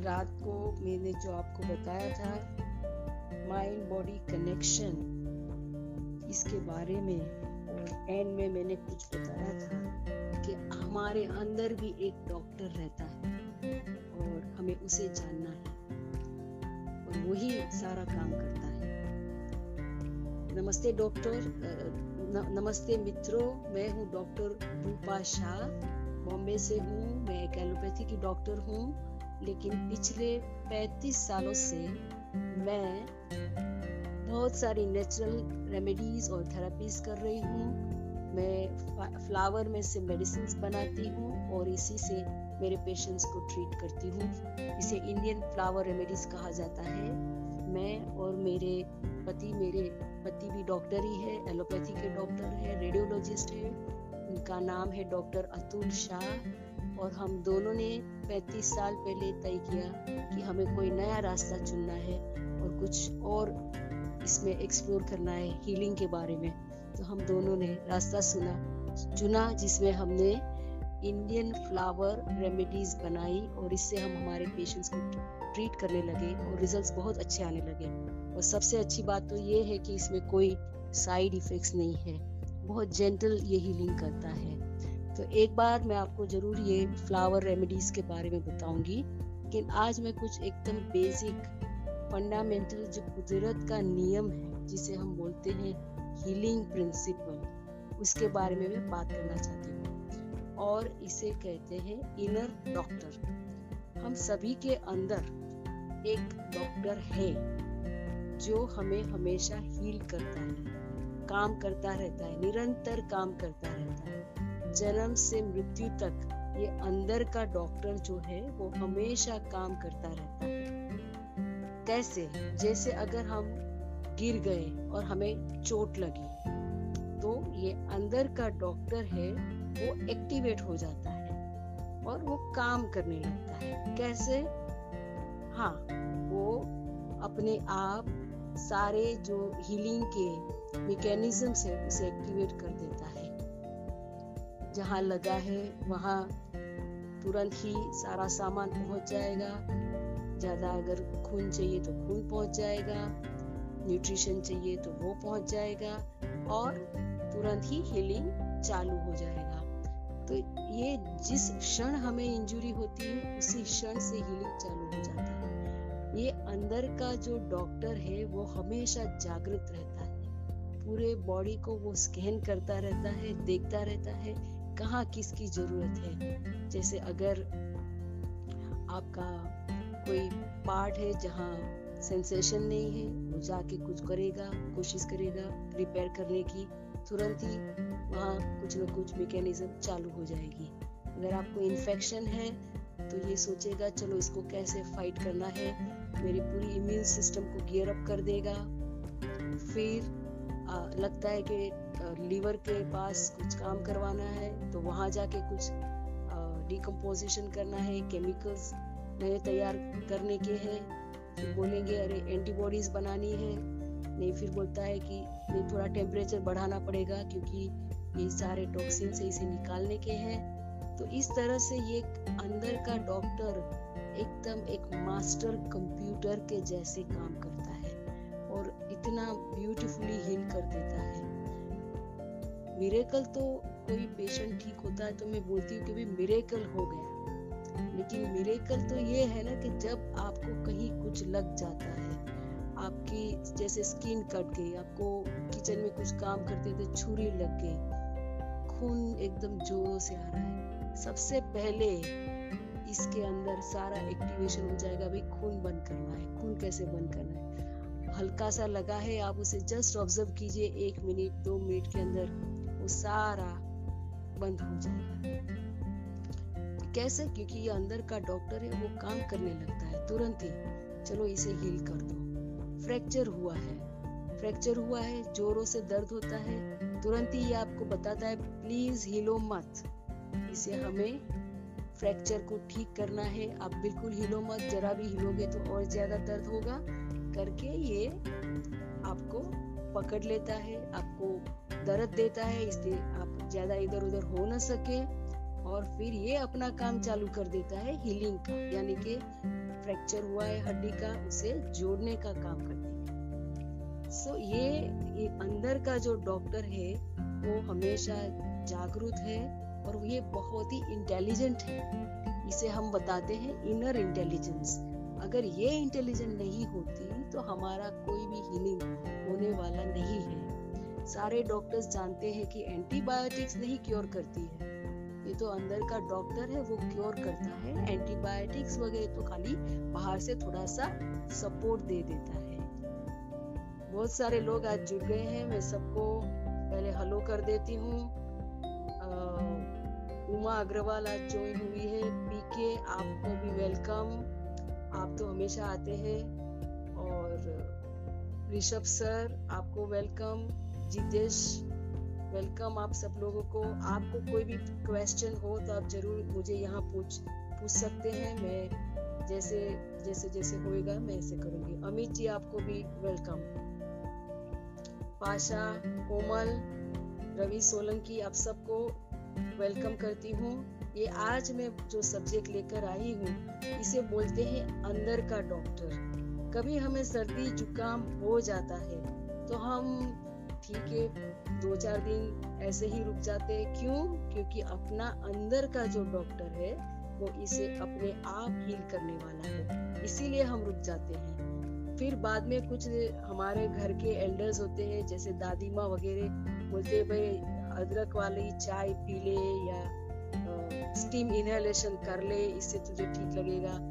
रात को मैंने जो आपको बताया था माइंड बॉडी कनेक्शन इसके बारे में और एंड में मैंने कुछ बताया था कि हमारे अंदर भी एक डॉक्टर रहता है और हमें उसे जानना है और वही सारा काम करता है। नमस्ते डॉक्टर नमस्ते मित्रों, मैं हूँ डॉक्टर रूपा शाह। बॉम्बे से हूँ, मैं एक एलोपैथी की डॉक्टर हूँ। लेकिन पिछले 35 सालों से मैं बहुत सारी नेचुरल रेमेडीज और थेरेपीज कर रही हूँ। मैं फ्लावर में से मेडिसिन बनाती हूँ और इसी से मेरे पेशेंट्स को ट्रीट करती हूँ। इसे इंडियन फ्लावर रेमेडीज कहा जाता है। मैं और मेरे पति मेरे पति भी डॉक्टर ही है एलोपैथी के डॉक्टर है रेडियोलॉजिस्ट है। उनका नाम है डॉक्टर अतुल शाह। और हम दोनों ने 35 साल पहले तय किया कि हमें कोई नया रास्ता चुनना है और कुछ और इसमें एक्सप्लोर करना है हीलिंग के बारे में। तो हम दोनों ने रास्ता सुना, चुना जिसमें हमने इंडियन फ्लावर रेमेडीज बनाई और इससे हम हमारे पेशेंट्स को ट्रीट करने लगे और रिजल्ट्स बहुत अच्छे आने लगे। और सबसे अच्छी बात तो ये है कि इसमें कोई साइड इफेक्ट्स नहीं है। बहुत जेंटल ये हीलिंग करता है। तो एक बार मैं आपको ज़रूर ये फ्लावर रेमेडीज के बारे में बताऊँगी। लेकिन आज मैं कुछ एकदम बेसिक फंडामेंटल जो कुदरत का नियम है, जिसे हम बोलते हैं हीलिंग प्रिंसिपल उसके बारे में मैं बात करना चाहती हूँ। और इसे कहते हैं इनर डॉक्टर हम सभी के अंदर एक डॉक्टर है, जो हमें हमेशा हील करता है, काम करता रहता है, निरंतर काम करता रहता है। जन्म से मृत्यु तक ये अंदर का डॉक्टर जो है, वो हमेशा काम करता रहता है। कैसे? जैसे अगर हम गिर गए और हमें चोट लगी तो ये अंदर का डॉक्टर है, वो एक्टिवेट हो जाता है और वो काम करने लगता है। कैसे? हाँ वो अपने आप सारे जो हीलिंग के मैकेनिज्म से उसे एक्टिवेट कर देता है। जहाँ लगा है, वहाँ तुरंत ही सारा सामान पहुँच जाएगा। ज़्यादा अगर खून चाहिए तो खून पहुँच जाएगा, न्यूट्रिशन चाहिए तो वो पहुँच जाएगा और तुरंत ही हीलिंग चालू हो जाएगा। तो ये जिस क्षण हमें इंजुरी होती है, उसी क्षण से हीलिंग चालू हो जाता है। ये अंदर का जो डॉक्टर है, वो हमेशा जागृत रहता है। पूरे बॉडी को वो स्कैन करता रहता है, देखता रहता है कहाँ किसकी ज़रूरत है? जैसे अगर आपका कोई पार्ट है जहाँ सेंसेशन नहीं है, वो जाके कुछ करेगा, कोशिश करेगा रिपेयर करने की, तुरंत ही वहाँ कुछ न कुछ मैकेनिज्म चालू हो जाएगी। अगर आपको इन्फेक्शन है तो ये सोचेगा, चलो इसको कैसे फाइट करना है? मेरी पूरी इम्यून सिस्टम को गियर अप कर देगा। फिर लगता है कि लीवर के पास कुछ काम करवाना है तो वहाँ जाके कुछ डिकम्पोजिशन करना है केमिकल्स नए तैयार करने के हैं। फिर बोलेंगे अरे एंटीबॉडीज बनानी है। नहीं फिर बोलता है कि नहीं थोड़ा टेम्परेचर बढ़ाना पड़ेगा क्योंकि ये सारे टॉक्सिन से इसे निकालने के हैं। तो इस तरह से ये अंदर का डॉक्टर एकदम एक मास्टर कंप्यूटर के जैसे काम करता है। और इतना ब्यूटीफुली हील कर देता है। मिरेकल तो कोई पेशेंट ठीक होता है तो मैं बोलती हूँ कि भी मिरेकल हो गया। लेकिन मिरेकल तो ये है ना कि जब आपको कहीं कुछ लग जाता है, आपकी जैसे स्किन कट गई, आपको किचन में कुछ काम करते थे छुरी लग गई, खून एकदम जोरों से आ रहा है। सबसे पहले इसके अंदर सारा एक्टिवेशन हो जाएगा, भाई खून बंद करना है। खून कैसे बंद करना है? हल्का सा लगा है, आप उसे जस्ट ऑब्ज़र्व कीजिए, एक मिनट, दो मिनट के अंदर वो सारा बंद हो जाएगा। कैसे? क्योंकि ये अंदर का डॉक्टर है, वो काम करने लगता है, तुरंत ही। चलो इसे हील कर दो। फ्रैक्चर हुआ है। फ्रैक्चर हुआ है, जोरों से दर्द होता है, तुरंत ही ये आपको बताता है प्लीज़ हिलो मत। इसे हमें फ्रैक्चर को ठीक करना है। आप बिल्कुल हिलो मत, जरा भी हिलोगे तो और ज़्यादा दर्द होगा। करके ये आपको पकड़ लेता है आपको दर्द देता है इसलिए आप ज़्यादा इधर उधर हो ना सके और फिर ये अपना काम चालू कर देता है हीलिंग का यानी कि फ्रैक्चर हुआ है हड्डी का उसे जोड़ने का काम करते हैं सो ये, ये अंदर का जो डॉक्टर है वो हमेशा जागरूक है और ये बहुत ही इंटेलिजेंट है। इसे हम बताते हैं इनर इंटेलिजेंस अगर ये इंटेलिजेंट नहीं होती तो हमारा कोई भी हीलिंग होने वाला नहीं है। सारे डॉक्टर्स जानते हैं कि एंटीबायोटिक्स नहीं क्योर करती है। ये तो अंदर का डॉक्टर है, वो क्योर करता है। एंटीबायोटिक्स वगैरह तो खाली बाहर से थोड़ा सा सपोर्ट दे देता है। बहुत सारे लोग आज जुड़ गए हैं, मैं सबको पहले हेलो कर देती हूँ। उमा अग्रवाल आज ज्वाइन हुई है। पीके आपको भी वेलकम आप तो हमेशा आते हैं। ऋषभ सर, आपको वेलकम जितेश वेलकम आप सब लोगों को। आपको कोई भी क्वेश्चन हो तो आप ज़रूर मुझे यहाँ पूछ पूछ सकते हैं। मैं जैसे जैसे जैसे होएगा, मैं ऐसे करूँगी। अमित जी, आपको भी वेलकम पाशा, कोमल, रवि सोलंकी, आप सबको वेलकम करती हूँ। ये आज मैं जो सब्जेक्ट लेकर आई हूँ, इसे बोलते हैं अंदर का डॉक्टर कभी हमें सर्दी, जुकाम हो जाता है तो हम, ठीक है दो चार दिन ऐसे ही रुक जाते हैं। क्यों? क्योंकि अपना अंदर का जो डॉक्टर है, वो इसे अपने आप हील करने वाला है। इसीलिए हम रुक जाते हैं। फिर बाद में कुछ हमारे घर के एल्डर्स होते हैं, जैसे दादी माँ वगैरह, बोलते हैं, भाई, अदरक वाली चाय पी ले या स्टीम इनहेलेशन कर ले, इससे तुझे ठीक लगेगा।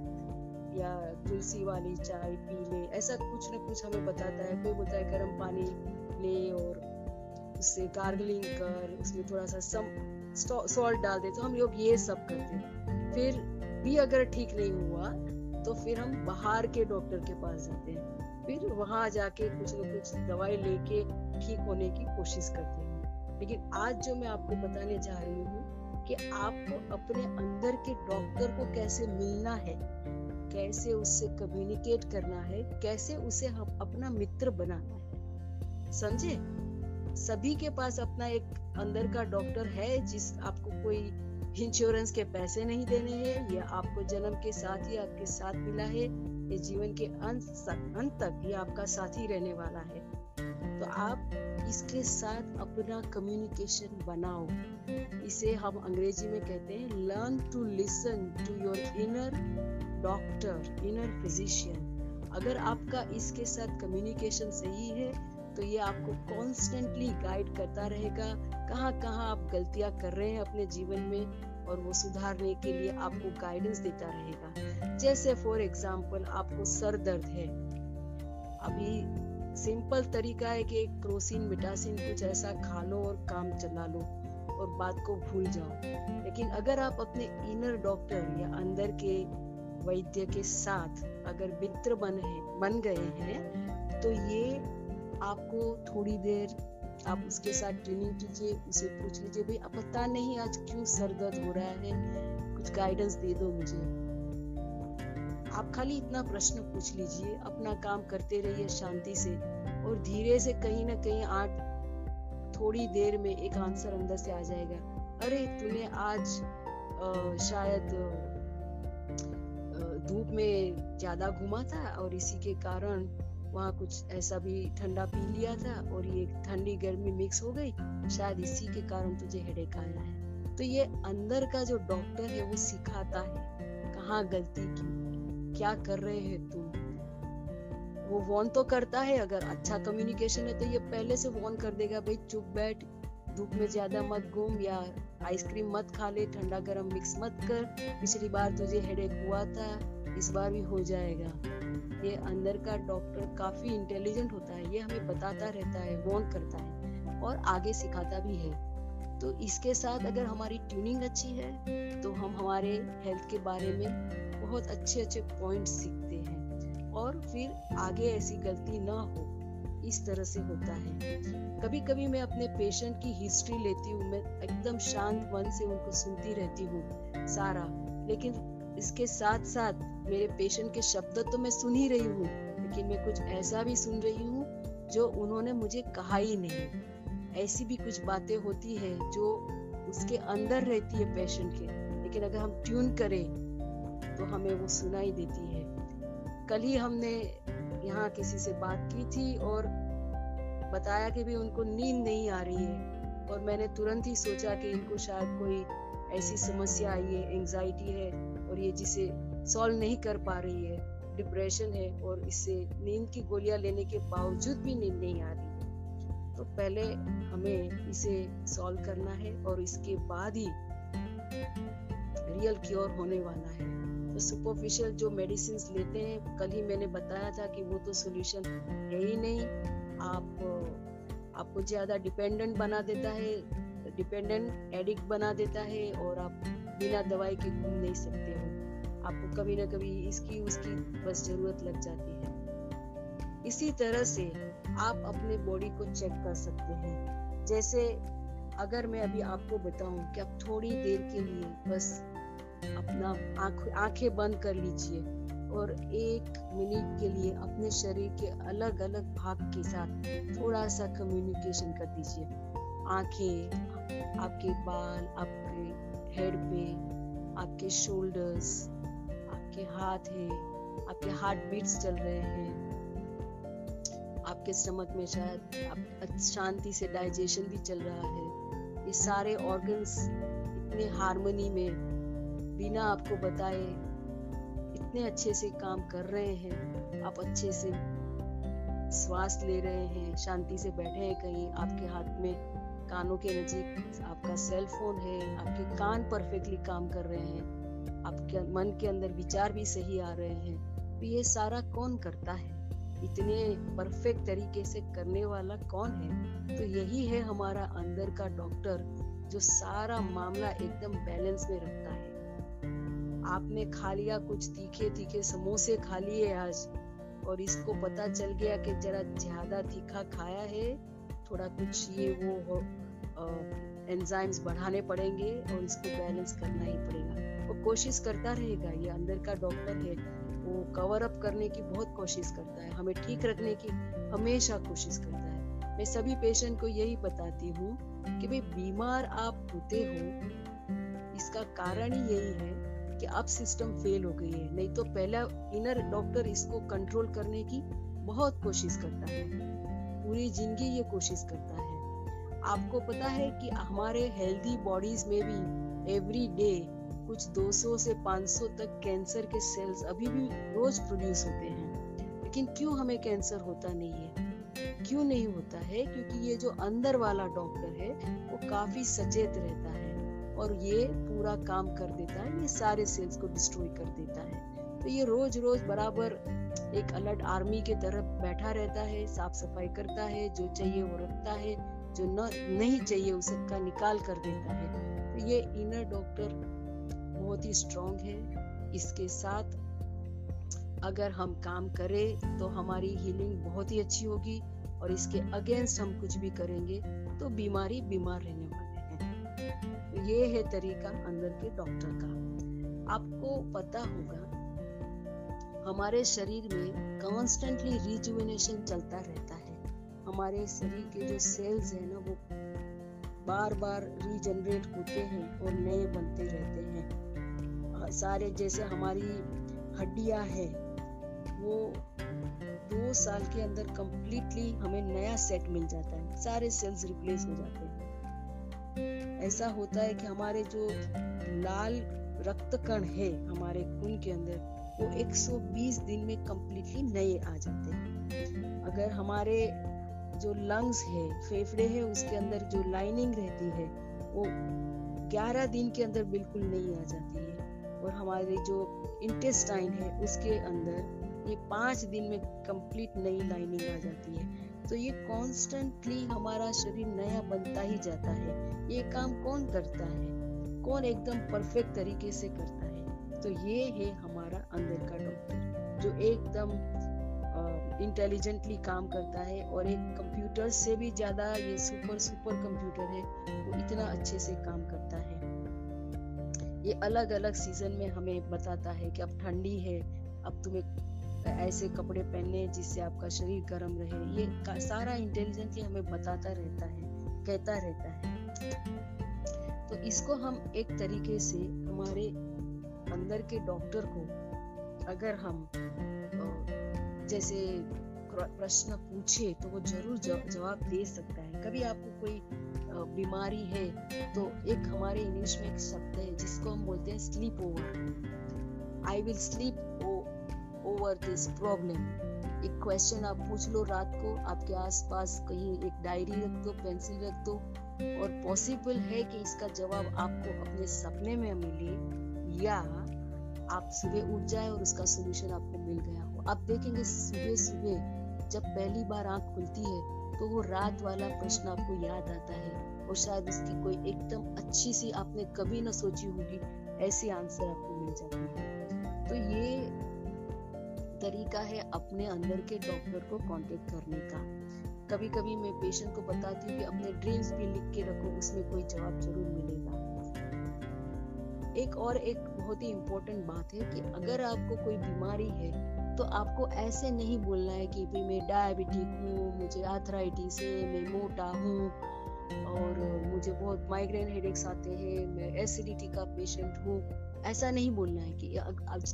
या तुलसी वाली चाय पी ले, ऐसा कुछ ना कुछ हमें बताता है। कोई बोलता है, गर्म पानी ले और उससे गार्गलिंग कर, उसमें थोड़ा सा सम सॉल्ट डाल दे। तो हम लोग ये सब करते हैं। फिर भी अगर ठीक नहीं हुआ तो फिर हम बाहर के डॉक्टर के पास जाते हैं। फिर वहाँ जाके कुछ ना कुछ दवाई लेके ठीक होने की कोशिश करते हैं। लेकिन आज जो मैं आपको बताने जा रही हूँ कि आपको अपने अंदर के डॉक्टर को कैसे मिलना है कैसे उससे कम्युनिकेट करना है, कैसे उसे हम अपना मित्र बनाना है। समझे? सभी के पास अपना एक अंदर का डॉक्टर है जिस आपको कोई इंश्योरेंस के पैसे नहीं देने हैं, या आपको जन्म के साथ ही आपके साथ मिला है, ये जीवन के अंत अंत तक ये आपका साथी रहने वाला है। तो आप इसके साथ अपना कम्युनिकेशन बनाओ। इसे हम अंग्रेज़ी में कहते हैं learn to listen to your inner doctor inner physician अगर आपका इसके साथ कम्युनिकेशन सही है तो ये आपको कॉन्स्टेंटली गाइड करता रहेगा, कहाँ कहाँ आप गलतियाँ कर रहे हैं अपने जीवन में, और वो सुधारने के लिए आपको गाइडेंस देता रहेगा। जैसे फॉर एग्ज़ाम्पल आपको सर दर्द है। अभी सिंपल तरीका है कि क्रोसिन, मिटासिन कुछ ऐसा खा लो और काम चला लो, और बात को भूल जाओ। लेकिन अगर आप अपने इनर डॉक्टर या अंदर के वैद्य के साथ अगर मित्र बन है बन गए हैं तो ये आपको थोड़ी देर आप उसके साथ ट्रेनिंग कीजिए उसे पूछ लीजिए भाई अब पता नहीं आज क्यों सर दर्द हो रहा है? कुछ गाइडेंस दे दो मुझे। आप खाली इतना प्रश्न पूछ लीजिए अपना काम करते रहिए शांति से और धीरे से कहीं ना कहीं आठ थोड़ी देर में एक आंसर अंदर से आ जाएगा। अरे तूने आज आ, शायद धूप में ज़्यादा घुमा था और इसी के कारण वहाँ कुछ ऐसा भी ठंडा पी लिया था और ये ठंडी गर्मी मिक्स हो गई। शायद इसी के कारण तुझे हेडेक आया है। तो ये अंदर का जो डॉक्टर है, वो सिखाता है कहाँ गलती की, क्या कर रहे हैं तुम? वो वॉन तो करता है, अगर अच्छा कम्युनिकेशन है तो ये पहले से वॉन कर देगा, भाई, चुप बैठ, धूप में ज़्यादा मत घूम या आइसक्रीम मत खा ले, ठंडा गर्म मिक्स मत कर। पिछली बार तुझे हेडेक हुआ था इस बार भी हो जाएगा। ये अंदर का डॉक्टर काफ़ी इंटेलिजेंट होता है, ये हमें बताता रहता है वॉन करता है और आगे सिखाता भी है। तो इसके साथ अगर हमारी ट्यूनिंग अच्छी है तो हम हमारे हेल्थ के बारे में बहुत अच्छे अच्छे पॉइंट सीखते हैं और फिर आगे ऐसी गलती ना हो, इस तरह से होता है। कभी कभी मैं अपने पेशेंट की हिस्ट्री लेती हूँ, मैं एकदम शांत मन से उनको सुनती रहती हूँ सारा, लेकिन इसके साथ साथ मेरे पेशेंट के शब्द तो मैं सुन ही रही हूँ, लेकिन मैं कुछ ऐसा भी सुन रही हूँ जो उन्होंने मुझे कहा ही नहीं। ऐसी भी कुछ बातें होती है जो उसके अंदर रहती है पेशेंट के, लेकिन अगर हम ट्यून करें तो हमें वो सुनाई देती है। कल ही हमने यहाँ किसी से बात की थी और बताया कि भी उनको नींद नहीं आ रही है, और मैंने तुरंत ही सोचा कि इनको शायद कोई ऐसी समस्या आई है एंजाइटी है और ये जिसे सॉल्व नहीं कर पा रही है डिप्रेशन है और इससे नींद की गोलियाँ लेने के बावजूद भी नींद नहीं आ रही है। तो पहले हमें इसे सॉल्व करना है और इसके बाद ही रियल क्योर होने वाला है। तो सुपरफिशियल जो मेडिसिन लेते हैं, कल ही मैंने बताया था कि वो तो सोल्यूशन है ही नहीं। आप, आपको ज़्यादा डिपेंडेंट बना देता है डिपेंडेंट एडिक्ट बना देता है और आप बिना दवाई के घूम नहीं सकते। आपको कभी ना कभी इसकी, उसकी बस ज़रूरत लग जाती है। इसी तरह से आप अपने बॉडी को चेक कर सकते हैं। जैसे अगर मैं अभी आपको बताऊँ कि आप थोड़ी देर के लिए बस अपना आँखें बंद कर लीजिए और एक मिनट के लिए अपने शरीर के अलग अलग भाग के साथ थोड़ा सा कम्युनिकेशन कर दीजिए। आँखें, आपके बाल, आपके हेड पे, आपके शोल्डर्स आपके हाथ है, आपके हार्ट बीट्स चल रहे हैं। आपके स्टमक में शायद आप शांति से डाइजेशन भी चल रहा है। ये सारे ऑर्गन्स इतने हारमोनी में बिना आपको बताए इतने अच्छे से काम कर रहे हैं। आप अच्छे से श्वास ले रहे हैं, शांति से बैठे हैं कहीं आपके हाथ में। कानों के नजीक आपका सेल फ़ोन है, आपके कान परफेक्टली काम कर रहे हैं। आपके मन के अंदर विचार भी सही आ रहे हैं तो ये सारा कौन करता है? इतने परफेक्ट तरीके से करने वाला कौन है? तो यही है हमारा अंदर का डॉक्टर जो सारा मामला एकदम बैलेंस में रखता है। आपने खा लिया कुछ तीखे तीखे समोसे खा लिए आज, और इसको पता चल गया कि जरा ज़्यादा तीखा खाया है, थोड़ा कुछ ये वो एंजाइम्स बढ़ाने पड़ेंगे और इसको बैलेंस करना ही पड़ेगा। वो कोशिश करता रहेगा, ये अंदर का डॉक्टर है, वो कवर अप करने की बहुत कोशिश करता है, हमें ठीक रखने की हमेशा कोशिश करता है। मैं सभी पेशेंट को यही बताती हूँ कि भाई, बीमार आप होते हो, इसका कारण ही यही है कि अब सिस्टम फेल हो गई है। नहीं तो पहला इनर डॉक्टर इसको कंट्रोल करने की बहुत कोशिश करता है, पूरी ज़िंदगी ये कोशिश करता है। आपको पता है कि हमारे हेल्दी बॉडीज में भी एवरी डे कुछ 200 से 500 तक कैंसर के सेल्स अभी भी रोज प्रोड्यूस होते हैं। लेकिन क्यों हमें कैंसर होता नहीं है? क्यों नहीं होता है? क्योंकि ये जो अंदर वाला डॉक्टर है, वो काफ़ी सचेत रहता है और ये पूरा काम कर देता है, ये सारे सेल्स को डिस्ट्रॉय कर देता है। तो ये रोज रोज बराबर एक अलर्ट आर्मी के तरफ़ बैठा रहता है साफ़ सफ़ाई करता है, जो चाहिए वो रखता है, जो न, नहीं चाहिए उसका निकाल कर देता है। तो ये इनर डॉक्टर बहुत ही स्ट्रॉन्ग है। इसके साथ अगर हम काम करें तो हमारी हीलिंग बहुत ही अच्छी होगी और इसके अगेंस्ट हम कुछ भी करेंगे तो बीमारी बीमार रहने वाले हैं। तो ये है तरीका अंदर के डॉक्टर का। आपको पता होगा, हमारे शरीर में कॉन्स्टेंटली रिजुविनेशन चलता रहता है। हमारे शरीर के जो सेल्स है ना, वो बार बार रीजनरेट होते हैं और नए बनते रहते हैं। सारे जैसे हमारी हड्डियाँ है, वो दो साल के अंदर कंप्लीटली हमें नया सेट मिल जाता है। सारे सेल्स रिप्लेस हो जाते हैं। ऐसा होता है कि हमारे जो लाल रक्त कण है हमारे खून के अंदर, वो 120 दिन में कंप्लीटली नए आ जाते हैं। अगर हमारे जो लंग्स है, फेफड़े है, उसके अंदर जो लाइनिंग रहती है, वो 11 दिन के अंदर बिल्कुल नहीं आ जाती है। और हमारे जो इंटेस्टाइन है, उसके अंदर ये पाँच दिन में कंप्लीट नई लाइनिंग आ जाती है। तो ये कॉन्स्टेंटली हमारा शरीर नया बनता ही जाता है। ये काम कौन करता है? कौन एकदम परफेक्ट तरीके से करता है? तो ये है हमारा अंदर का डॉक्टर जो एकदम इंटेलिजेंटली काम करता है और एक कंप्यूटर से भी ज़्यादा ये सुपर सुपर कंप्यूटर है, वो इतना अच्छे से काम करता है। ये अलग अलग सीज़न में हमें बताता है कि अब ठंडी है, अब तुम्हें ऐसे कपड़े पहनने जिससे आपका शरीर गर्म रहे। ये सारा इंटेलिजेंटली हमें बताता रहता है, कहता रहता है। तो इसको हम एक तरीके से हमारे अंदर के डॉक्टर को अगर हम जैसे प्रश्न पूछे तो वो ज़रूर जवाब दे सकता है। कभी आपको कोई बीमारी है तो एक हमारे इंग्लिश में एक शब्द है, जिसको हम बोलते हैं sleep over I will sleep over this problem एक क्वेश्चन आप पूछ लो रात को, आपके आसपास कहीं एक डायरी रख दो पेंसिल रख दो, और पॉसिबल है कि इसका जवाब आपको अपने सपने में मिले, या आप सुबह उठ जाए और उसका सोल्यूशन आपको मिल गया हो। आप देखेंगे सुबह सुबह जब पहली बार आँख खुलती है तो वो रात वाला प्रश्न आपको याद आता है और शायद उसकी कोई एकदम अच्छी सी आपने कभी ना सोची होगी, ऐसी आंसर आपको मिल जाती है। तो ये तरीका है अपने अंदर के डॉक्टर को कांटेक्ट करने का। कभी कभी मैं पेशेंट को बताती हूँ कि अपने ड्रीम्स भी लिख के रखो, उसमें कोई जवाब ज़रूर मिलेगा। एक और एक बहुत ही इम्पोर्टेंट बात है कि अगर आपको कोई बीमारी है तो आपको ऐसे नहीं बोलना है कि भाई मैं डायबिटिक हूँ, मुझे आर्थराइटिस है, मैं मोटा हूँ और मुझे बहुत माइग्रेन हेडेक्स आते हैं, मैं एसिडिटी का पेशेंट हूँ। ऐसा नहीं बोलना है कि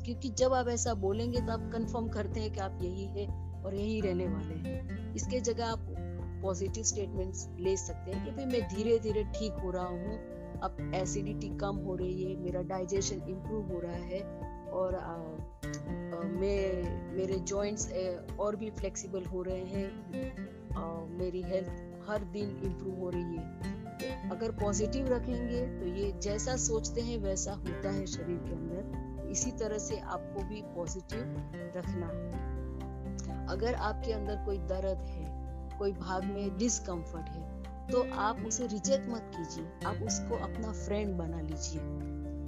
क्योंकि जब आप ऐसा बोलेंगे तो आप कंफर्म करते हैं कि आप यही है और यही रहने वाले हैं। इसके जगह आप पॉजिटिव स्टेटमेंट्स ले सकते हैं कि भाई मैं धीरे धीरे ठीक हो रहा हूँ, अब एसिडिटी कम हो रही है, मेरा डाइजेशन इम्प्रूव हो रहा है और मैं, मेरे जॉइंट्स और भी फ्लेक्सिबल हो रहे हैं। मेरी हेल्थ हर दिन इम्प्रूव हो रही है। अगर पॉजिटिव रखेंगे तो ये जैसा सोचते हैं, वैसा होता है शरीर के अंदर। इसी तरह से आपको भी पॉजिटिव रखना है। अगर आपके अंदर कोई दर्द है, कोई भाग में डिस्कम्फर्ट है तो आप उसे रिजेक्ट मत कीजिए। आप उसको अपना फ्रेंड बना लीजिए।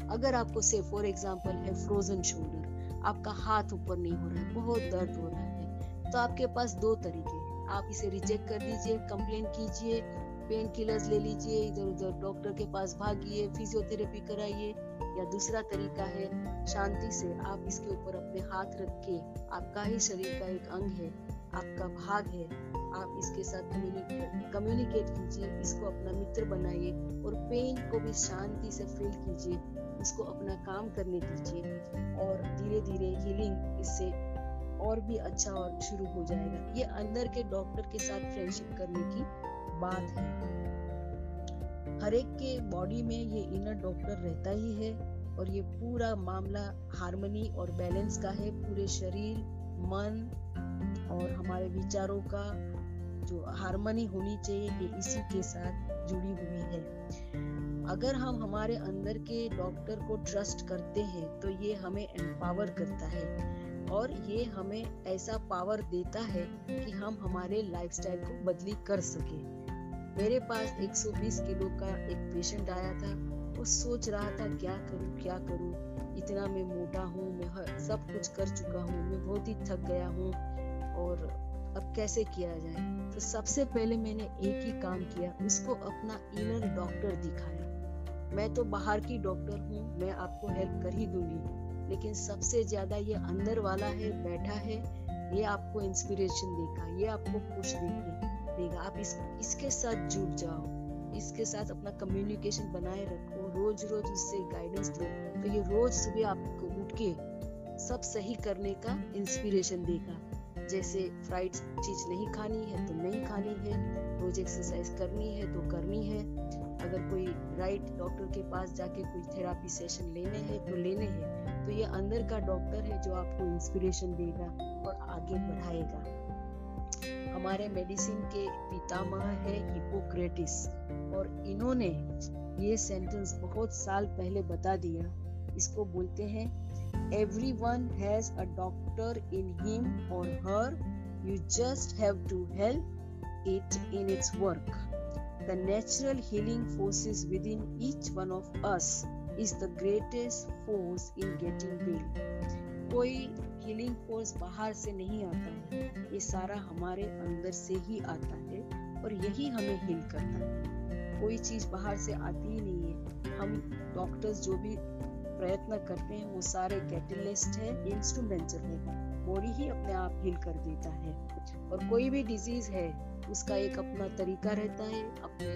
अगर आपको से फॉर एग्ज़ाम्पल है फ्रोजन शोल्डर आपका हाथ ऊपर नहीं हो रहा है, बहुत दर्द हो रहा है। तो आपके पास दो तरीके हैं। आप इसे रिजेक्ट कर दीजिए कंप्लेन कीजिए पेन किलर्स ले लीजिए, इधर उधर डॉक्टर के पास भागिए फिजियोथेरेपी कराइए। या दूसरा तरीका है, शांति से आप इसके ऊपर अपने हाथ रख के, आपका ही शरीर का एक अंग है। आपका भाग है। आप इसके साथ कम्युनिकेट कीजिए, इसको अपना मित्र बनाइए और पेन को भी शांति से फील कीजिए। उसको अपना काम करने दीजिए और धीरे धीरे हीलिंग इससे और भी अच्छा और शुरू हो जाएगा। ये अंदर के डॉक्टर के साथ फ्रेंडशिप करने की बात है। हर एक के बॉडी में ये इनर डॉक्टर रहता ही है और ये पूरा मामला हारमोनी और बैलेंस का है। पूरे शरीर, मन और हमारे विचारों का जो हारमोनी होनी चाहिए ये इसी के साथ जुड़ी हुई है। अगर हम हमारे अंदर के डॉक्टर को ट्रस्ट करते हैं तो ये हमें एम्पावर करता है और ये हमें ऐसा पावर देता है कि हम हमारे लाइफस्टाइल को बदली कर सके। मेरे पास 120 किलो का एक पेशेंट आया था, वो सोच रहा था, क्या करूँ क्या करूँ? इतना मैं मोटा हूँ, मैं सब कुछ कर चुका हूँ, मैं बहुत ही थक गया हूँ। और अब कैसे किया जाए? तो सबसे पहले मैंने एक ही काम किया, उसको अपना इनर डॉक्टर दिखाया। मैं तो बाहर की डॉक्टर हूँ, मैं आपको हेल्प कर ही दूँगी। लेकिन सबसे ज़्यादा ये अंदर वाला है, बैठा है, ये आपको इंस्पिरेशन देगा, ये आपको खुश देगी, देगा। आप इस, इसके साथ जुड़ जाओ, इसके साथ अपना कम्युनिकेशन बनाए रखो रोज रोज उससे गाइडेंस लो। तो ये रोज सुबह आपको उठ के सब सही करने का इंस्पिरेशन देगा। जैसे फ्राइड चीज़ नहीं खानी है तो नहीं खानी है रोज एक्सरसाइज करनी है तो करनी है। अगर कोई राइट डॉक्टर के पास जाके कोई थेरापी सेशन लेने हैं तो लेने हैं। तो ये अंदर का डॉक्टर है जो आपको इंस्पिरेशन देगा और आगे बढ़ाएगा। हमारे मेडिसिन के पितामह है हिपोक्रेटिस और इन्होंने ये सेंटेंस बहुत साल पहले बता दिया। इसको बोलते हैं। Every one has a doctor in him और हर you just have to help it in its work The natural healing forces within each one of us is the greatest force in getting well. कोई healing force बाहर से नहीं आता है। ये सारा हमारे अंदर से ही आता है और यही हमें हील करता है। कोई चीज़ बाहर से आती ही नहीं है। हम डॉक्टर्स जो भी प्रयत्न करते हैं, वो सारे कैटलिस्ट है इंस्ट्रूमेंटल है। बॉडी ही अपने आप हील कर देता है। और कोई भी डिज़ीज़ है, उसका एक अपना तरीका रहता है, अपने,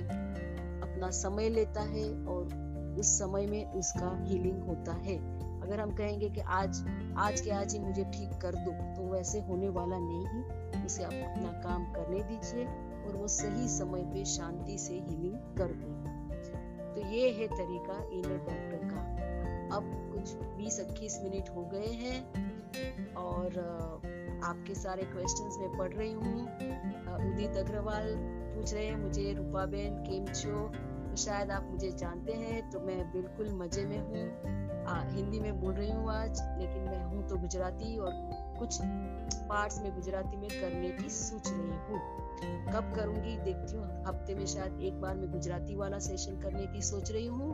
अपना समय लेता है और उस समय में उसका हीलिंग होता है। अगर हम कहेंगे कि आज आज के आज ही मुझे ठीक कर दो तो वैसे होने वाला नहीं उसे आप अपना काम करने दीजिए और वो सही समय पे शांति से हीलिंग कर देगा तो ये है तरीका इनर डॉक्टर अब कुछ 20-21 मिनट हो गए हैं और आपके सारे क्वेश्चंस मैं पढ़ रही हूँ। उदित अग्रवाल पूछ रहे हैं, मुझे रूपा बेन केम छो तो शायद आप मुझे जानते हैं तो मैं बिल्कुल मज़े में हूँ। हिंदी में बोल रही हूँ आज, लेकिन मैं हूँ तो गुजराती और कुछ पार्ट्स में गुजराती में करने की सोच रही हूँ। कब करूँगी, देखती हूँ, हफ़्ते में शायद एक बार मैं गुजराती वाला सेशन करने की सोच रही हूँ।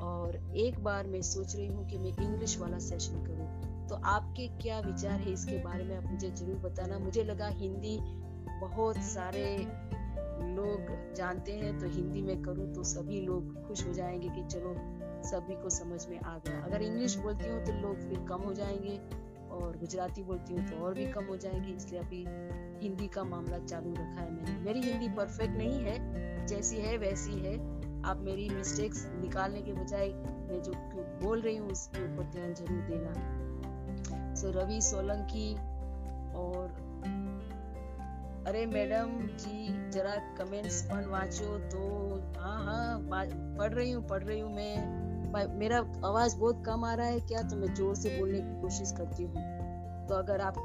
और एक बार मैं सोच रही हूँ कि मैं इंग्लिश वाला सेशन करूँ। तो आपके क्या विचार है इसके बारे में आप मुझे ज़रूर बताना। मुझे लगा हिंदी बहुत सारे लोग जानते हैं तो हिंदी में करूँ तो सभी लोग खुश हो जाएँगे कि चलो सभी को समझ में आ गया। अगर इंग्लिश बोलती हूँ तो लोग फिर कम हो जाएँगे और गुजराती बोलती हूँ तो और भी कम हो जाएगी। इसलिए अभी हिंदी का मामला चालू रखा है मैंने। मेरी हिंदी परफेक्ट नहीं है, जैसी है, वैसी है। आप मेरी मिस्टेक्स निकालने के बजाय मैं जो बोल रही हूँ उसके ऊपर ध्यान ज़रूर देना। सो so, रवि सोलंकी और अरे मैडम जी जरा कमेंट्स पढ़ वाचो तो हाँ हाँ पढ़ रही हूँ पढ़ रही हूँ मैं। मेरा आवाज़ बहुत कम आ रहा है क्या? तो मैं ज़ोर से बोलने की कोशिश करती हूँ। तो अगर आप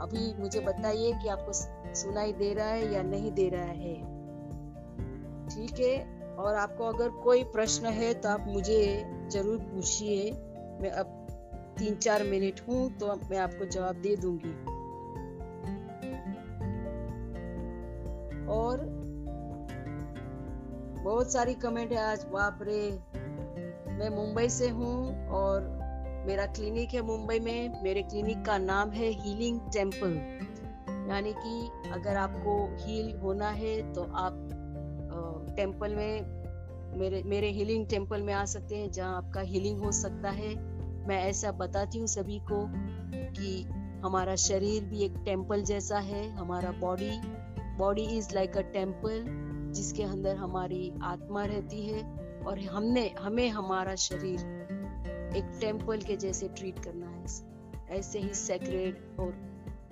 अभी मुझे बताइए कि आपको सुनाई दे रहा है या नहीं दे रहा है। ठीक है? और आपको अगर कोई प्रश्न है तो आप मुझे ज़रूर पूछिए। मैं अब तीन चार मिनट हूँ तो मैं आपको जवाब दे दूँगी। और बहुत सारी कमेंट है आज, बाप रे। मैं मुंबई से हूँ और मेरा क्लिनिक है मुंबई में। मेरे क्लिनिक का नाम है हीलिंग टेंपल यानी कि अगर आपको हील होना है तो आप टेंपल में मेरे मेरे हीलिंग टेंपल में आ सकते हैं, जहाँ आपका हीलिंग हो सकता है। मैं ऐसा बताती हूँ सभी को कि हमारा शरीर भी एक टेंपल जैसा है, हमारा body body is like a temple जिसके अंदर हमारी आत्मा रहती है और हमने, हमें हमारा शरीर एक टेंपल के जैसे ट्रीट करना है। ऐसे ही सेक्रेट और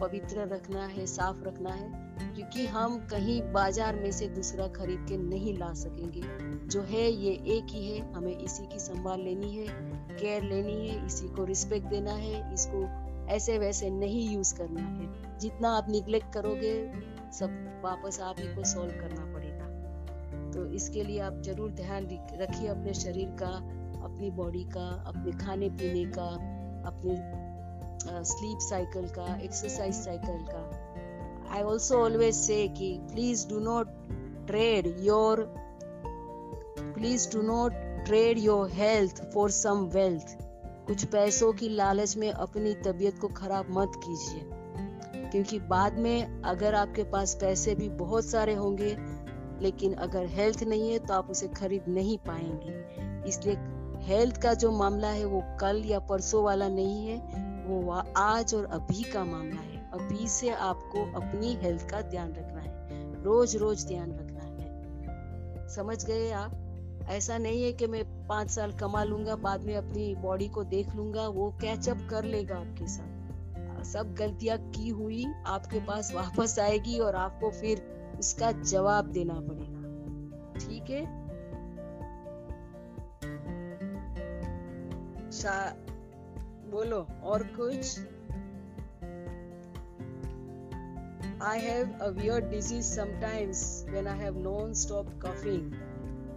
पवित्र रखना है, साफ़ रखना है। क्योंकि हम कहीं बाज़ार में से दूसरा खरीद के नहीं ला सकेंगे। जो है, ये एक ही है। हमें इसी की संभाल लेनी है, केयर लेनी है, इसी को रिस्पेक्ट देना है, इसको ऐसे वैसे नहीं यूज़ करना है। जितना आप निग्लेक्ट करोगे, सब वापस आप ही को सॉल्व करना पड़ेगा। तो इसके लिए आप ज़रूर ध्यान रखिए अपने शरीर का, अपनी बॉडी का, अपने खाने पीने का, अपने स्लीप साइकिल का एक्सरसाइज साइकिल का। आई ऑल्सो ऑलवेज से कि please do not trade your please do not trade your health for some wealth कुछ पैसों की लालच में अपनी तबीयत को खराब मत कीजिए। क्योंकि बाद में अगर आपके पास पैसे भी बहुत सारे होंगे, लेकिन अगर हेल्थ नहीं है तो आप उसे खरीद नहीं पाएँगे। इसलिए हेल्थ का जो मामला है, वो कल या परसों वाला नहीं है वो आज और अभी का मामला है। अभी से आपको अपनी हेल्थ का ध्यान रखना है। रोज रोज ध्यान रखना है। समझ गए आप? ऐसा नहीं है कि मैं पाँच साल कमा लूँगा, बाद में अपनी बॉडी को देख लूँगा, वो कैचअप कर लेगा आपके साथ। सब गलतियाँ की हुई आपके पास वापस आएगी और आपको फिर उसका जवाब देना पड़ेगा। ठीक है? बोलो, और कुछ? I have a weird disease sometimes when I have non-stop coughing.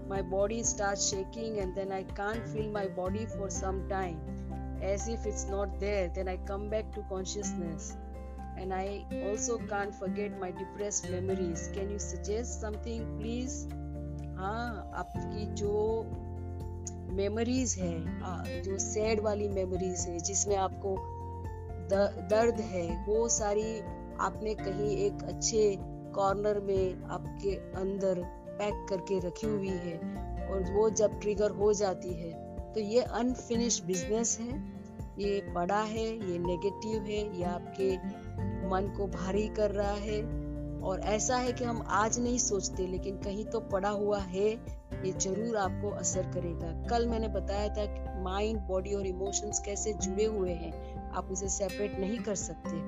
My body starts shaking and then I can't feel my body for some time. As if it's not there, then I come back to consciousness. and I also can't forget my depressed memories. Can you suggest something please? हाँ आपकी जो memories है जो sad वाली memories है जिसमें आपको दर्द है वो सारी आपने कहीं एक अच्छे कॉर्नर में आपके अंदर पैक करके रखी हुई है और वो जब ट्रिगर हो जाती है तो ये अनफिनिश बिज़नेस है। ये बड़ा है, ये नेगेटिव है, ये आपके मन को भारी कर रहा है। और ऐसा है कि हम आज नहीं सोचते, लेकिन कहीं तो पड़ा हुआ है, ये ज़रूर आपको असर करेगा। कल मैंने बताया था कि माइंड बॉडी और इमोशंस कैसे जुड़े हुए हैं, आप उसे सेपरेट नहीं कर सकते।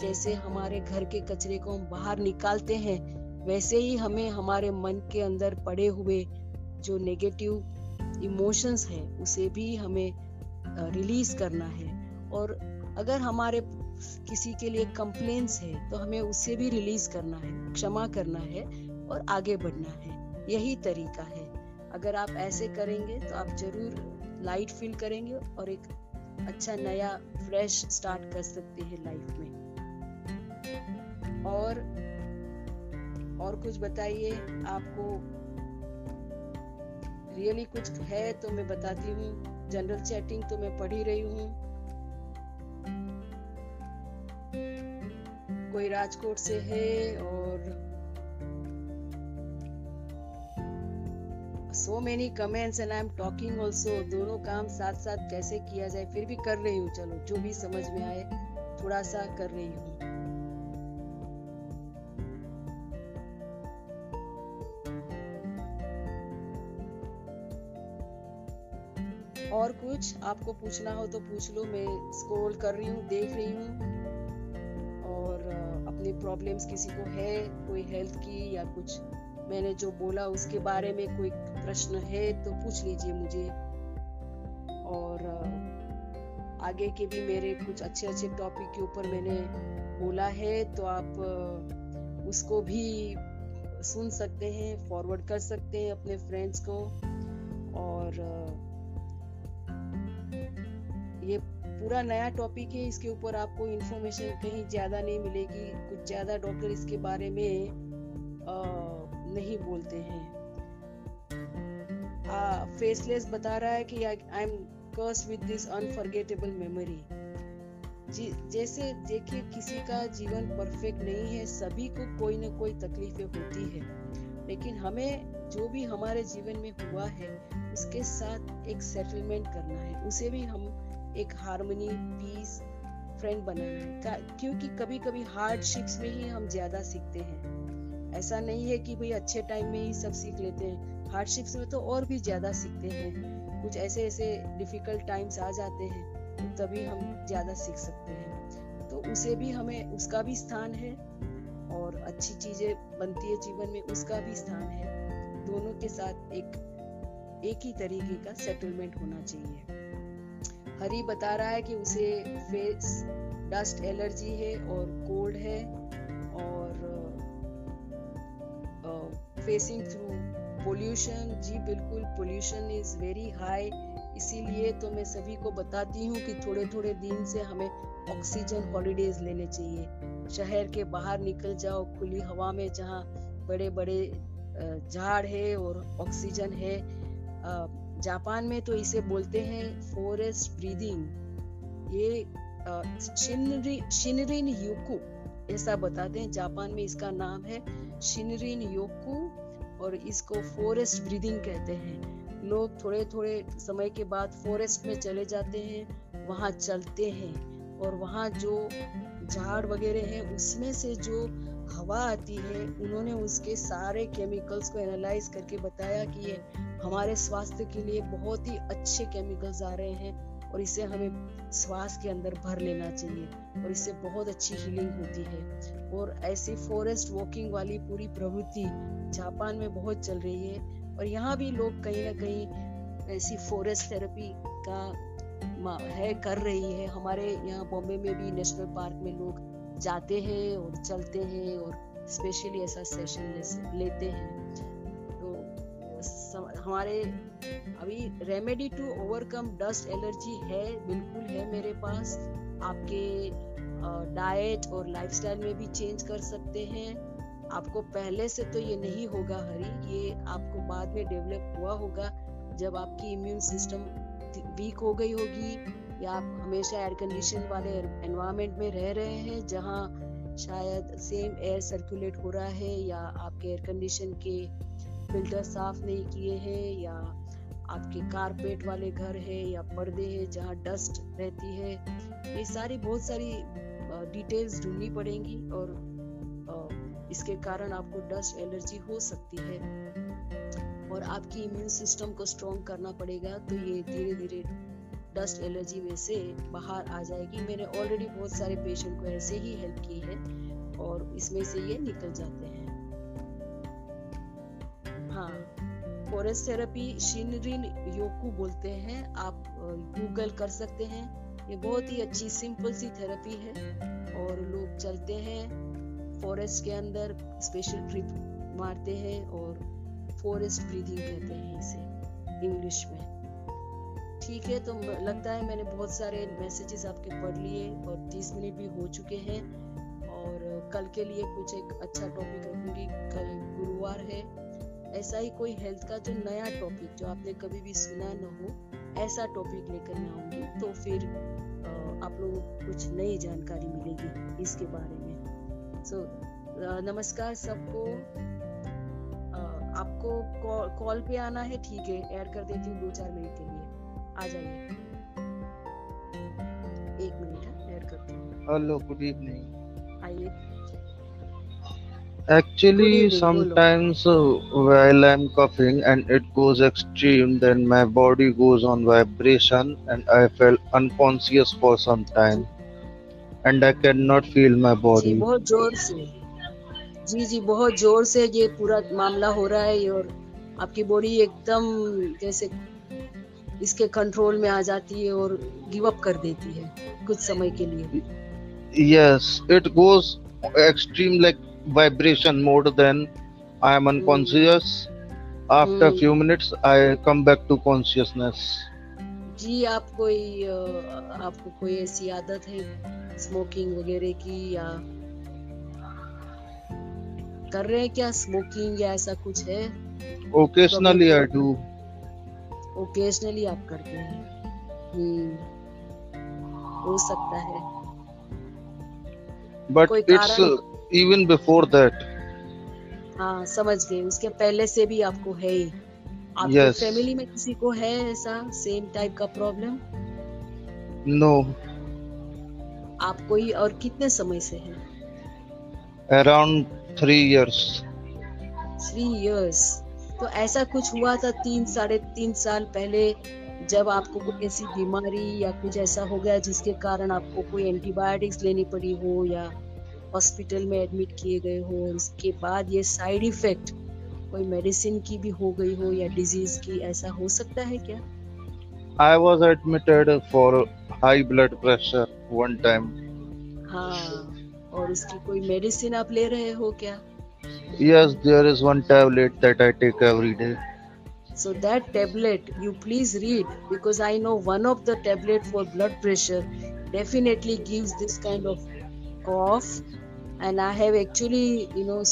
जैसे हमारे घर के कचरे को हम बाहर निकालते हैं, वैसे ही हमें हमारे मन के अंदर पड़े हुए जो नेगेटिव इमोशंस है, उसे भी हमें रिलीज़ करना है। और अगर हमारे किसी के लिए कंप्लेन्स है तो हमें उससे भी रिलीज़ करना है, क्षमा करना है और आगे बढ़ना है। यही तरीका है। अगर आप ऐसे करेंगे तो आप ज़रूर लाइट फील करेंगे और एक अच्छा नया फ्रेश स्टार्ट कर सकते हैं लाइफ में। और और कुछ बताइए, आपको रियली कुछ है तो मैं बताती हूँ। जनरल चैटिंग तो मैं पढ़ ही रही हूँ। कोई राजकोट से है और so many comments and I am talking also दोनों काम साथ साथ कैसे किया जाए, फिर भी कर रही हूँ। चलो, जो भी समझ में आए, थोड़ा सा कर रही हूँ। और कुछ आपको पूछना हो तो पूछ लो, मैं स्क्रॉल कर रही हूँ, देख रही हूँ। और अपनी प्रॉब्लम्स किसी को है, कोई हेल्थ की या कुछ? मैंने जो बोला उसके बारे में कोई प्रश्न है तो पूछ लीजिए मुझे। और आगे के भी मेरे कुछ अच्छे अच्छे टॉपिक के ऊपर मैंने बोला है तो आप उसको भी सुन सकते हैं फॉरवर्ड कर सकते हैं अपने फ्रेंड्स को। और पूरा नया टॉपिक है इसके ऊपर आपको इंफॉर्मेशन कहीं ज़्यादा नहीं मिलेगी कुछ ज़्यादा डॉक्टर इसके बारे में आ, नहीं बोलते हैं। फेसलेस बता रहा है कि I am curse with this unforgettable memory जैसे देखिए किसी का जीवन परफेक्ट नहीं है सभी को कोई ना कोई तकलीफें होती है। लेकिन हमें जो भी हमारे जीवन में हुआ है उसके साथ एक सेटलमेंट करना है उसे भी हम एक हारमोनी पीस फ्रेंड बनाना है। क्योंकि कभी कभी हार्डशिप्स में ही हम ज़्यादा सीखते हैं। ऐसा नहीं है कि भाई अच्छे टाइम में ही सब सीख लेते हैं। हार्डशिप्स में तो और भी ज़्यादा सीखते हैं। कुछ ऐसे ऐसे डिफ़िकल्ट टाइम्स आ जाते हैं तो तभी हम ज़्यादा सीख सकते हैं। तो उसे भी हमें, उसका भी स्थान है और अच्छी चीज़ें बनती है जीवन में, उसका भी स्थान है। दोनों के साथ एक एक ही तरीके का सेटलमेंट होना चाहिए। हरी बता रहा है कि उसे फेस, डस्ट एलर्जी है और कोल्ड है और फेसिंग थ्रू पोल्यूशन जी बिल्कुल पोल्यूशन इज़ वेरी हाई इसीलिए तो मैं सभी को बताती हूँ कि थोड़े थोड़े दिन से हमें ऑक्सीजन हॉलीडेज लेने चाहिए। शहर के बाहर निकल जाओ, खुली हवा में जहाँ बड़े बड़े झाड़ है और ऑक्सीजन है जापान में तो इसे बोलते हैं फॉरेस्ट ब्रीदिंग ये शिनरिन योकू ऐसा बताते हैं। जापान में इसका नाम है शिनरिन योकू और इसको फॉरेस्ट ब्रीदिंग कहते हैं। लोग थोड़े थोड़े समय के बाद फॉरेस्ट में चले जाते हैं, वहाँ चलते हैं और वहाँ जो झाड़ वगैरह है, उसमें से जो हवा आती है, उन्होंने उसके सारे केमिकल्स को एनालाइज करके बताया कि ये हमारे स्वास्थ्य के लिए बहुत ही अच्छे केमिकल्स आ रहे हैं और इसे हमें श्वास के अंदर भर लेना चाहिए और इससे बहुत अच्छी हीलिंग होती है। और ऐसी फॉरेस्ट वॉकिंग वाली पूरी प्रवृत्ति जापान में बहुत चल रही है और यहाँ भी लोग कहीं ना कहीं ऐसी फॉरेस्ट थेरेपी का है, कर रही है। हमारे यहाँ बॉम्बे में भी नेशनल पार्क में लोग जाते हैं और चलते हैं और स्पेशली ऐसा सेशन लेते हैं। हमारे, अभी remedy to overcome dust allergy है, बिल्कुल है मेरे पास। आपके डाइट और लाइफस्टाइल में भी चेंज कर सकते हैं। आपको पहले से तो ये नहीं होगा हरी, ये आपको बाद में डेवलप हुआ होगा। जब आपकी इम्यून सिस्टम वीक हो गई होगी, या आप हमेशा एयर कंडीशन वाले एनवायरनमेंट में रह रहे हैं, जहाँ शायद सेम एयर सर्कुलेट हो रहा है, या आपके एयर कंडीशन के फ़िल्टर साफ़ नहीं किए हैं, या आपके कारपेट वाले घर है, या पर्दे हैं जहाँ डस्ट रहती है, ये सारी बहुत सारी डिटेल्स ढूंढनी पड़ेंगी और इसके कारण आपको डस्ट एलर्जी हो सकती है। और आपकी इम्यून सिस्टम को स्ट्रॉन्ग करना पड़ेगा तो ये धीरे धीरे डस्ट एलर्जी में से बाहर आ जाएगी। मैंने ऑलरेडी बहुत सारे पेशेंट को ऐसे ही हेल्प की है और इसमें से ये निकल जाते हैं। हाँ। फॉरेस्ट थेरेपी, शिनरिन योकू बोलते हैं, आप गूगल कर सकते हैं। ये बहुत ही अच्छी, सिंपल सी थेरेपी है और लोग चलते हैं, फॉरेस्ट के अंदर स्पेशल ट्रिप मारते हैं और फॉरेस्ट ब्रीदिंग कहते हैं इसे, इंग्लिश में। ठीक है तो लगता है मैंने बहुत सारे मैसेजेस आपके पढ़ लिए और 30 मिनट भी हो चुके हैं और कल के लिए कुछ एक अच्छा टॉपिक रखूँगी। कल गुरुवार है। ऐसा ही कोई हेल्थ का जो नया टॉपिक जो आपने कभी भी सुना न हो ऐसा टॉपिक लेकर मैं आऊँगी तो फिर आप लोगों को कुछ नई जानकारी मिलेगी इसके बारे में। सो so, नमस्कार सबको। आपको कॉल पे आना है ठीक है ऐड कर देती हूँ दो चार मिनट के लिए। आ जाइए। एक मिनट ऐड करती हूँ। हेलो गुड इवनिंग आइए। Actually, sometimes uh, while I'm coughing and it goes extreme, then my body goes on vibration and I felt unconscious for some time and I cannot feel my जी body. बहुत ज़ोर से जी जी बहुत ज़ोर से ये पूरा मामला हो रहा है और आपकी बॉडी एकदम जैसे इसके कंट्रोल में आ जाती है और गिव अप कर देती है कुछ समय के लिए Yes, it goes extreme like vibration mode, then I am unconscious. After hmm few minutes, I come back to consciousness. जी आप कोई अ, आपको कोई ऐसी आदत है स्मोकिंग वगैरह की या कर रहे हैं क्या स्मोकिंग या ऐसा कुछ है तो Occasionally, I do. ओकेजनली आप करते हैं हम्म हो सकता है But कोई even before that. हाँ समझ गए उसके पहले से भी आपको है ही आपके Yes. फैमिली में किसी को है ऐसा सेम टाइप का प्रॉब्लम नो No. आपको ही और कितने समय से है Around three years. Three years तो ऐसा कुछ हुआ था तीन साढ़े तीन साल पहले जब आपको कोई ऐसी बीमारी या कुछ ऐसा हो गया जिसके कारण आपको कोई एंटीबायोटिक्स लेनी पड़ी हो या हॉस्पिटल में एडमिट किए गए हो उसके बाद ये साइड इफ़ेक्ट कोई मेडिसिन की भी हो गई हो या डिज़ीज़ की ऐसा हो सकता है क्या I was admitted for high blood pressure one time. हाँ और उसकी कोई मेडिसिन आप ले रहे हो क्या Yes, there is one tablet that I take every day. So that tablet, you please read because I know one of the tablet for blood pressure definitely gives this kind of cough, and I have actually, you know,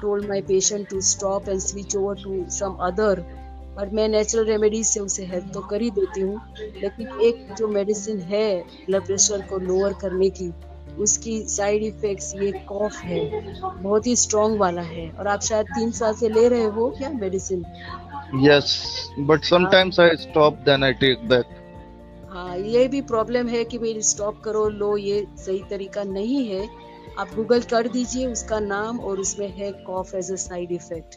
told my patient to stop and switch over to some other. But मैं natural remedies से उसे help तो कर ही देती हूँ लेकिन एक जो मेडिसिन है ब्लड प्रेशर को लोअर करने की उसकी साइड इफेक्ट्स ये कॉफ है बहुत ही स्ट्रॉन्ग वाला है और आप शायद तीन साल से ले रहे हो क्या medicine Yes, but sometimes I stop, then I take back. हाँ ये भी प्रॉब्लम है कि भाई स्टॉप करो लो ये सही तरीका नहीं है। आप गूगल कर दीजिए उसका नाम और उसमें है cough as a side effect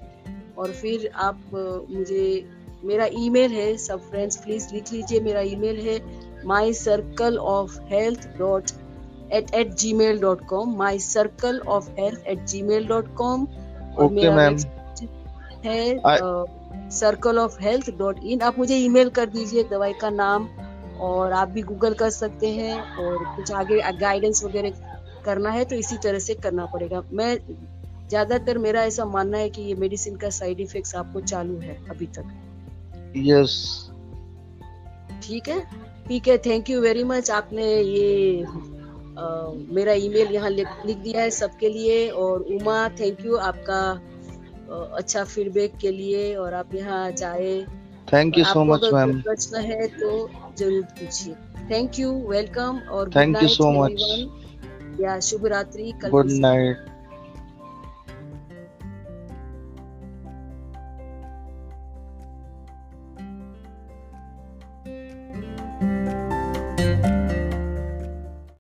और फिर आप मुझे मेरा ईमेल है सब फ्रेंड्स प्लीज़ लिख लीजिए मेरा ईमेल है my circle of health dot at at Gmail dot com my circle of health at Gmail dot com और मेरा है circle of health dot in आप मुझे ईमेल कर दीजिए दवाई का नाम और आप भी गूगल कर सकते हैं और कुछ आगे गाइडेंस वगैरह करना है तो इसी तरह से करना पड़ेगा। मैं ज़्यादातर मेरा ऐसा मानना है कि ये मेडिसिन का साइड इफेक्ट्स आपको चालू है अभी तक। Yes. ठीक है? ठीक है थैंक यू वेरी मच आपने ये अ, मेरा ईमेल यहाँ लिख दिया है सबके लिए और उमा थैंक यू आपका अच्छा फीडबैक के लिए और आप यहाँ आज आए यू सो मच ma'am. प्रश्न है तो ज़रूर पूछिए थैंक यू वेलकम और thank you so night. Everyone या शुभ रात्रि गुड night.